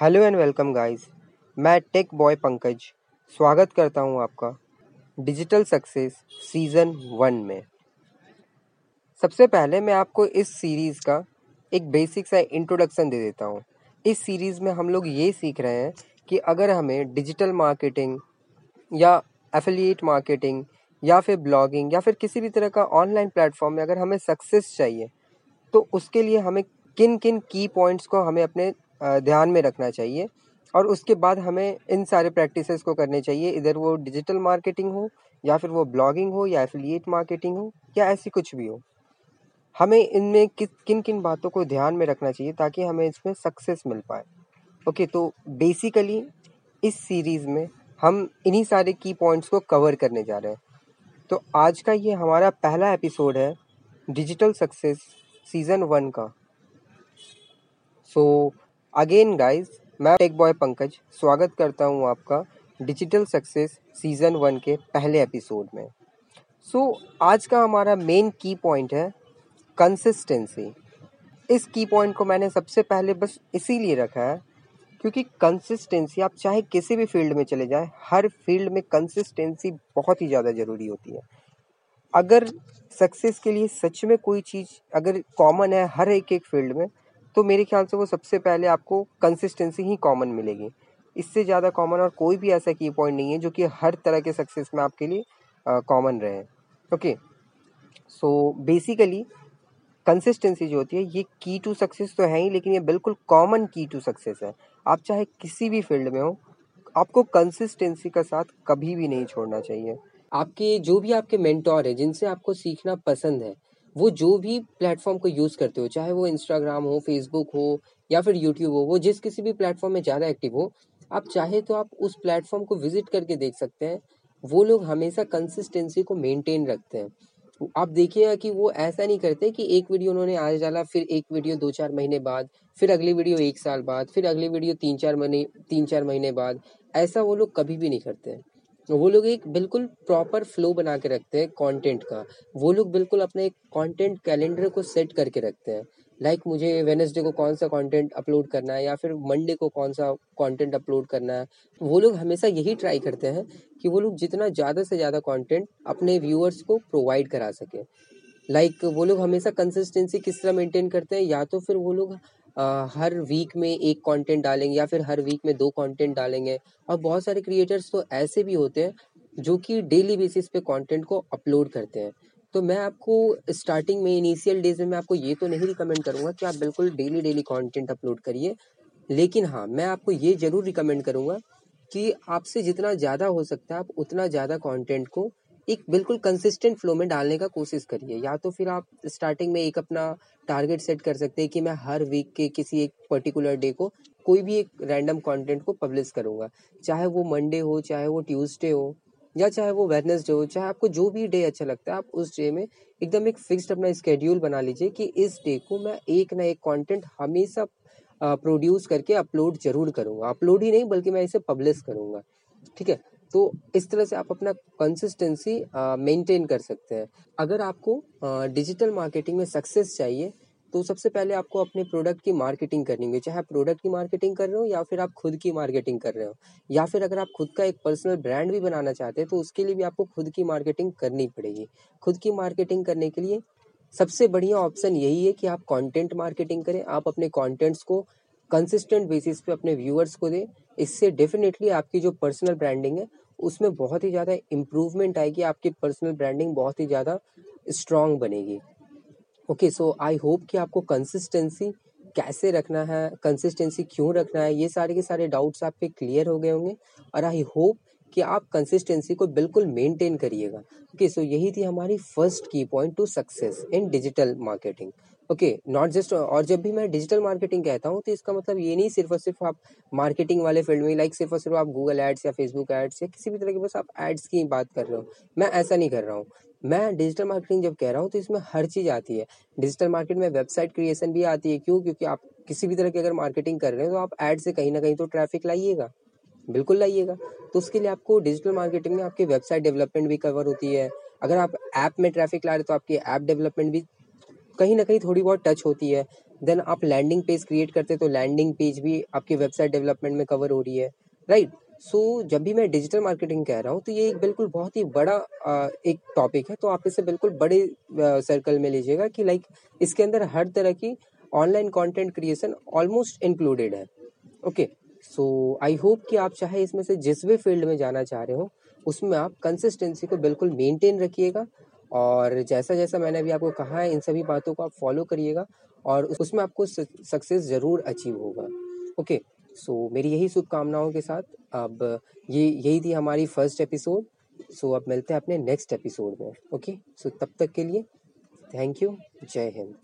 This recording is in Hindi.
हेलो एंड वेलकम गाइस, मैं टेक बॉय पंकज, स्वागत करता हूँ आपका डिजिटल सक्सेस सीज़न वन में। सबसे पहले मैं आपको इस सीरीज़ का एक बेसिक सा इंट्रोडक्शन दे देता हूँ। इस सीरीज़ में हम लोग ये सीख रहे हैं कि अगर हमें डिजिटल मार्केटिंग या एफिलिएट मार्केटिंग या फिर ब्लॉगिंग या फिर किसी भी तरह का ऑनलाइन प्लेटफॉर्म में अगर हमें सक्सेस चाहिए तो उसके लिए हमें किन किन की पॉइंट्स को हमें अपने ध्यान में रखना चाहिए। और उसके बाद हमें इन सारे प्रैक्टिसेस को करने चाहिए। इधर वो डिजिटल मार्केटिंग हो, या फिर वो ब्लॉगिंग हो, या एफिलिएट मार्केटिंग हो, या ऐसी कुछ भी हो। हमें इनमें किन किन बातों को ध्यान में रखना चाहिए ताकि हमें इसमें सक्सेस मिल पाए। ओके तो बेसिकली इस सीरीज़ में हम इन्हीं सारे की पॉइंट्स को कवर करने जा रहे हैं। तो आज का ये हमारा पहला एपिसोड है डिजिटल सक्सेस सीज़न वन का। सो अगेन गाइस मैं टेक बॉय पंकज स्वागत करता हूँ आपका डिजिटल सक्सेस सीज़न वन के पहले एपिसोड में। सो so, आज का हमारा मेन की पॉइंट है कंसिस्टेंसी इस की पॉइंट को मैंने सबसे पहले बस इसीलिए रखा है क्योंकि कंसिस्टेंसी आप चाहे किसी भी फ़ील्ड में चले जाएँ हर फ़ील्ड में कंसिस्टेंसी बहुत ही ज़्यादा ज़रूरी होती है। अगर सक्सेस के लिए सच में कोई चीज़ अगर कॉमन है हर एक एक फ़ील्ड में तो मेरे ख्याल से वो सबसे पहले आपको कंसिस्टेंसी ही कॉमन मिलेगी। इससे ज़्यादा कॉमन और कोई भी ऐसा की पॉइंट नहीं है जो कि हर तरह के सक्सेस में आपके लिए कॉमन रहे। ओके सो बेसिकली कंसिस्टेंसी जो होती है, ये की टू सक्सेस तो है ही, लेकिन ये बिल्कुल कॉमन की टू सक्सेस है। आप चाहे किसी भी फ़ील्ड में हो, आपको कंसिस्टेंसी का साथ कभी भी नहीं छोड़ना चाहिए। आपके जो भी आपके मेंटोर है, जिनसे आपको सीखना पसंद है वो जो भी प्लेटफॉर्म को यूज़ करते हो, चाहे वो इंस्टाग्राम हो फेसबुक हो, या फिर यूट्यूब हो, वो जिस किसी भी प्लेटफॉर्म में ज़्यादा एक्टिव हो, आप चाहे तो आप उस प्लेटफॉर्म को विज़िट करके देख सकते हैं। वो लोग हमेशा कंसिस्टेंसी को मेंटेन रखते हैं। आप देखिएगा कि वो ऐसा नहीं करते कि एक वीडियो उन्होंने आज डाला, फिर एक वीडियो दो चार महीने बाद, फिर अगली वीडियो एक साल बाद, फिर अगली वीडियो तीन चार महीने तीन चार महीने बाद, ऐसा वो लोग कभी भी नहीं करते हैं। वो लोग एक बिल्कुल प्रॉपर फ्लो बना के रखते हैं कंटेंट का। वो लोग बिल्कुल अपने एक कंटेंट कैलेंडर को सेट करके रखते हैं। लाइक like मुझे वेनसडे को कौन सा कंटेंट अपलोड करना है या फिर मंडे को कौन सा कंटेंट अपलोड करना है वो लोग हमेशा यही ट्राई करते हैं कि वो लोग जितना ज़्यादा से ज़्यादा कंटेंट अपने व्यूअर्स को प्रोवाइड करा सके। लाइक like, वो लोग हमेशा कंसिस्टेंसी किस तरह मेंटेन करते हैं या तो फिर वो लोग हर वीक में एक कंटेंट डालेंगे या फिर हर वीक में दो कंटेंट डालेंगे। और बहुत सारे क्रिएटर्स तो ऐसे भी होते हैं, जो कि डेली बेसिस पे कंटेंट को अपलोड करते हैं। तो मैं आपको स्टार्टिंग में इनिशियल डेज़ में, मैं आपको ये तो नहीं रिकमेंड करूँगा कि आप बिल्कुल डेली डेली कंटेंट अपलोड करिए। लेकिन हाँ मैं आपको ये ज़रूर रिकमेंड करूँगा कि आपसे जितना ज़्यादा हो सकता है, आप उतना ज़्यादा कंटेंट को एक बिल्कुल कंसिस्टेंट फ्लो में डालने का कोशिश करिए। या तो फिर आप स्टार्टिंग में एक अपना टारगेट सेट कर सकते हैं कि मैं हर वीक के किसी एक पर्टिकुलर डे को कोई भी एक रैंडम कंटेंट को पब्लिश करूँगा। चाहे वो मंडे हो, चाहे वो ट्यूसडे हो, या चाहे वो वेडनेसडे हो, चाहे आपको जो भी डे अच्छा लगता है, आप उस डे में एकदम एक फिक्स्ड अपना स्केड्यूल बना लीजिए कि इस डे को मैं एक ना एक कंटेंट हमेशा प्रोड्यूस करके अपलोड ज़रूर करूँगा। अपलोड ही नहीं, बल्कि मैं इसे पब्लिश करूँगा। ठीक है? तो इस तरह से आप अपना कंसिस्टेंसी मेंटेन कर सकते हैं। अगर आपको डिजिटल मार्केटिंग में सक्सेस चाहिए तो सबसे पहले आपको अपने प्रोडक्ट की मार्केटिंग करनी होगी। चाहे आप प्रोडक्ट की मार्केटिंग कर रहे हो या फिर आप खुद की मार्केटिंग कर रहे हो, या फिर अगर आप खुद का एक पर्सनल ब्रांड भी बनाना चाहते हैं तो उसके लिए भी आपको खुद की मार्केटिंग करनी पड़ेगी। खुद की मार्केटिंग करने के लिए सबसे बढ़िया ऑप्शन यही है कि आप कंटेंट मार्केटिंग करें। आप अपने कंटेंट्स को कंसिस्टेंट बेसिस पे अपने व्यूअर्स को दें। इससे डेफिनेटली आपकी जो पर्सनल ब्रांडिंग है, उसमें बहुत ही ज़्यादा इम्प्रूवमेंट आएगी, आपकी पर्सनल ब्रांडिंग बहुत ही ज़्यादा स्ट्रांग बनेगी। ओके सो आई होप कि आपको कंसिस्टेंसी कैसे रखना है कंसिस्टेंसी क्यों रखना है, ये सारे के सारे डाउट्स आपके क्लियर हो गए होंगे और आई होप कि आप कंसिस्टेंसी को बिल्कुल मेंटेन करिएगा। ओके सो यही थी हमारी first key point to success in digital marketing okay not just और जब भी मैं डिजिटल मार्केटिंग कहता हूँ तो इसका मतलब ये नहीं सिर्फ़ और सिर्फ़ आप मार्केटिंग वाले फ़ील्ड में लाइक सिर्फ़ और सिर्फ़ आप गूगल एड्स या फेसबुक एड्स या किसी भी तरह के बस आप एड्स की बात कर रहे हो। मैं ऐसा नहीं कर रहा हूँ। मैं डिजिटल मार्केटिंग जब कह रहा हूँ तो इसमें हर चीज़ आती है। डिजिटल मार्केट में वेबसाइट क्रिएशन भी आती है। क्यों? क्योंकि आप किसी भी तरह की अगर मार्केटिंग कर रहे हो तो आप एड से कहीं ना कहीं तो ट्रैफ़िक लाइएगा। बिल्कुल लाइएगा। तो उसके लिए आपको डिजिटल मार्केटिंग में आपकी वेबसाइट डेवलपमेंट भी कवर होती है। अगर आप ऐप में ट्रैफ़िक ला रहे हो तो आपकी ऐप डेवलपमेंट भी कहीं ना कहीं थोड़ी बहुत टच होती है। देन आप लैंडिंग पेज क्रिएट करते तो लैंडिंग पेज भी आपकी वेबसाइट डेवलपमेंट में कवर हो रही है राइट सो so, जब भी मैं डिजिटल मार्केटिंग कह रहा हूँ तो ये एक बिल्कुल बहुत ही बड़ा आ, एक टॉपिक है। तो आप इसे बिल्कुल बड़े सर्कल में लीजिएगा कि लाइक इसके अंदर हर तरह की online content creation almost included है। ओके सो आई होप कि आप चाहे इसमें से जिस भी फ़ील्ड में जाना चाह रहे हो उसमें आप कंसिस्टेंसी को बिल्कुल मेंटेन रखिएगा। और जैसा जैसा मैंने अभी आपको कहा है, इन सभी बातों को आप फॉलो करिएगा और उसमें आपको सक्सेस ज़रूर अचीव होगा। ओके सो मेरी यही शुभकामनाओं के साथ। अब ये, यही थी हमारी फ़र्स्ट एपिसोड सो अब मिलते हैं अपने नेक्स्ट एपिसोड में। ओके सो तब तक के लिए थैंक यू जय हिंद।